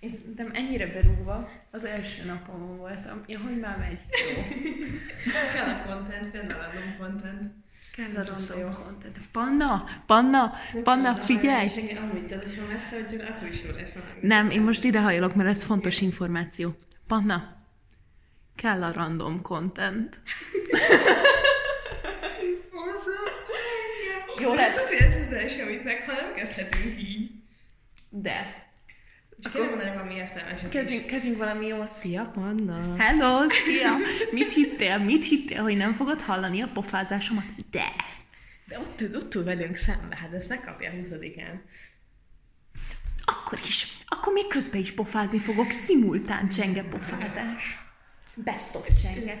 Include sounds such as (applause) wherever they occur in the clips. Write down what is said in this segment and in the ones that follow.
Én szerintem ennyire berúgva az első napon voltam. Ja, hogy már megy. Jó. kell a content, kell a random content. Kell a random content. Panna, Panna, Panna, figyelj! Amúgy, tehát, hogyha messze vagyok, akkor is jó lesz. Nem, én most idehajolok, mert ez fontos információ. Panna, kell a random content. Jó lesz. ez az első, amit meg, ha nem kezdhetünk így. De. És tényleg mondani valami értelmeset Kezdjünk, is. kezdjünk valami jól. Szia, Panna! Hello, szia! Mit hittél? Mit hittél, hogy nem fogod hallani a pofázásomat? De! De ott, ott ül velünk szembe, hát ezt megkapja a 20-án. Akkor is. Akkor még közben is pofázni fogok. Szimultán csenge pofázás. Best of csenge.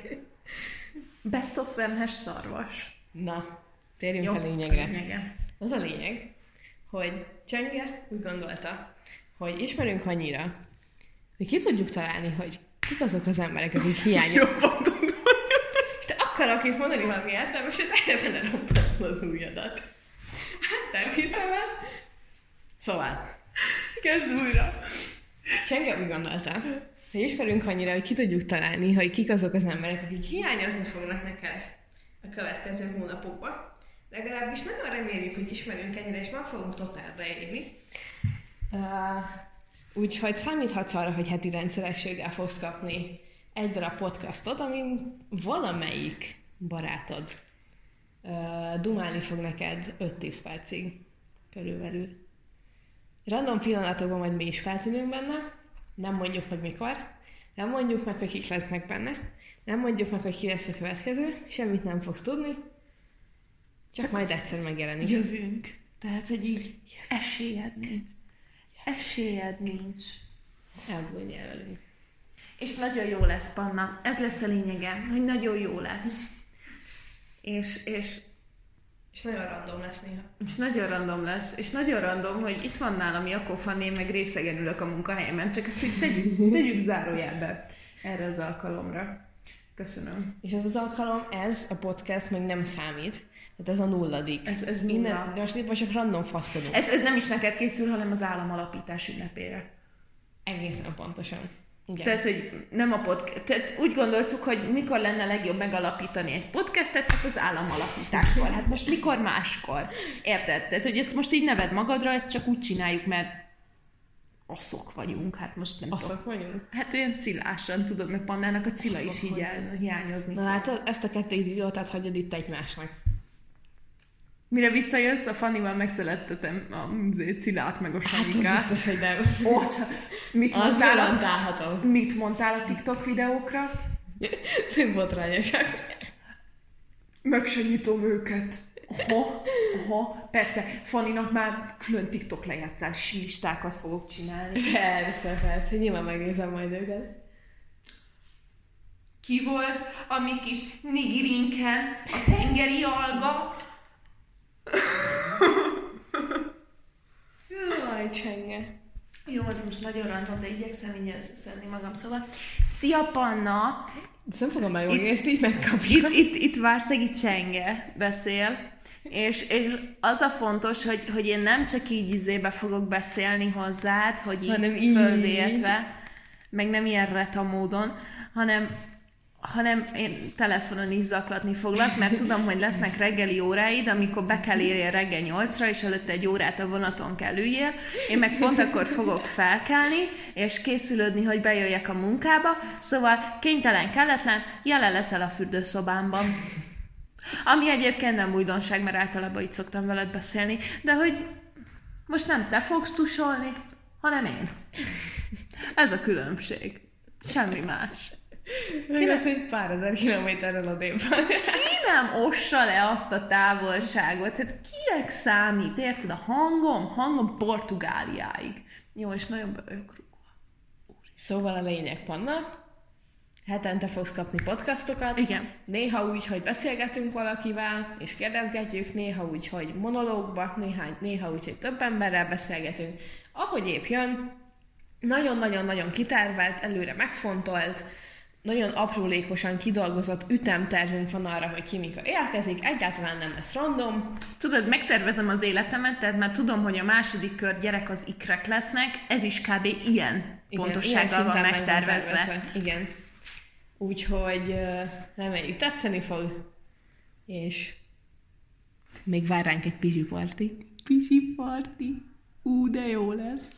Best of vemhes szarvas. Na, térjünk Jó, a lényegre. lényege. Az a lényeg, hogy Csenge úgy gondolta, hogy ismerünk annyira, hogy ki tudjuk találni, hogy kik azok az emberek, akik (laughs) hiányok. És te akarok itt mondani valami értelmeset, erre benne robbantod az ujjadat. Hát nem hiszem el. Szóval, Kezd újra. Csenge úgy gondolta, hogy ismerünk annyira, hogy ki tudjuk találni, hogy kik azok az emberek, akik hiányozni fognak neked a következő hónapokban. Legalábbis nagyon reméljük, hogy ismerünk ennyire, és nem fogunk totálba élni. Úgyhogy számíthatsz arra, hogy heti rendszerességgel fogsz kapni egy darab podcastot, amin valamelyik barátod dumálni fog neked 5-10 percig körülbelül. Random pillanatokban majd mi is feltűnünk benne, nem mondjuk meg mikor, nem mondjuk meg, hogy kik lesznek benne, nem mondjuk meg, hogy ki lesz a következő, semmit nem fogsz tudni, csak, csak majd egyszer megjelenik. Jövünk. Tehát, hogy így esélyed nincs. Esélyed nincs. Elbújni velünk. És nagyon jó lesz, Panna. Ez lesz a lényege, hogy nagyon jó lesz. És, és, És nagyon random lesz néha. és nagyon random lesz, és nagyon random, hogy itt van nálam Jakó Fanni, én meg részegen ülök a munkahelyemen, csak ezt így tegyük, tegyük zárójelbe erre az alkalomra. Köszönöm. És ez az alkalom, ez a podcast még nem számít. Tehát ez a nulladik. Ez, ez nulla. Innen, de most most csak random faszkodunk. Ez, ez nem is neked készül, hanem az államalapítás ünnepére. Egészen pontosan. Igen. Tehát, hogy nem a podcast, tehát úgy gondoltuk, hogy mikor lenne legjobb megalapítani egy podcastet, hát az államalapításkor. Hát most mikor máskor? Érted? Tehát, hogy ezt most így neved magadra, ezt csak úgy csináljuk, mert aszok vagyunk, hát most nem tudom. Aszok vagyunk. Hát olyan cilásan, tudod, meg Pannának a cila is Aszok így vagyunk. el- hiányozni. Na látod, ezt a kettő idiótát hagyod itt egymásnak. Mire visszajössz, a Fannival megszelettetem a izé, cilát, meg a Hát sanyikát. biztos, hogy nem. Ott, mit Az mondtál, a, mit mondtál a TikTok videókra? Botrányosak. Meg se nyitom őket. Aha, aha, persze, Fanninak már külön TikTok lejátszás listákat fogok csinálni. Persze, persze, nyilván megnézem majd őket. Ki volt a mi kis nigirinken, a tengeri alga? Jaj, csenge. Jó, az most nagyon random, de igyekszem így összeszedni magam, szóval. Szia, Panna! Ezt nem fogom Itt- ezt így megkapjuk. Itt, itt, itt Várszegi Csenge beszél, és, és az a fontos, hogy, hogy én nem csak így izébe fogok beszélni hozzád, hogy így, Hanem így. meg nem ilyen reta módon, hanem, hanem én telefonon is zaklatni foglak, mert tudom, hogy lesznek reggeli óráid, amikor be kell érjél reggel nyolcra, és előtte egy órát a vonaton kell üljél. Én meg pont akkor fogok felkelni, és készülődni, hogy bejöjjek a munkába, szóval kénytelen, kelletlen, jelen leszel a fürdőszobámban. Ami egyébként nem újdonság, mert általában itt szoktam veled beszélni, de hogy most nem te fogsz tusolni, hanem én. Ez a különbség. Semmi más. Ki lesz egy pár ezer kilométerrel odébb van. Ki nem ossa le azt a távolságot? Hát kinek számít? Érted? A hangom? Hangom Portugáliáig. Jó, és nagyon be vagyok rúgva. Szóval a lényeg, Panna, hetente fogsz kapni podcastokat. Igen. Néha úgy, hogy beszélgetünk valakivel, és kérdezgetjük, néha úgy, hogy monológba, néha, néha úgy, hogy több emberrel beszélgetünk. Ahogy épp jön, nagyon-nagyon-nagyon kitárvált, előre megfontolt, nagyon aprólékosan kidolgozott ütemtervünk van arra, hogy ki mikor érkezik, egyáltalán nem lesz random. Tudod, megtervezem az életemet, tehát már tudom, hogy a második kör gyerek az ikrek lesznek, ez is kb. ilyen Igen, pontossággal ilyen van megtervezve. tervezve. Igen. Úgyhogy reméljük tetszeni fog, és még vár ránk egy pizsi parti. Pizsi parti. Ú, de jó lesz.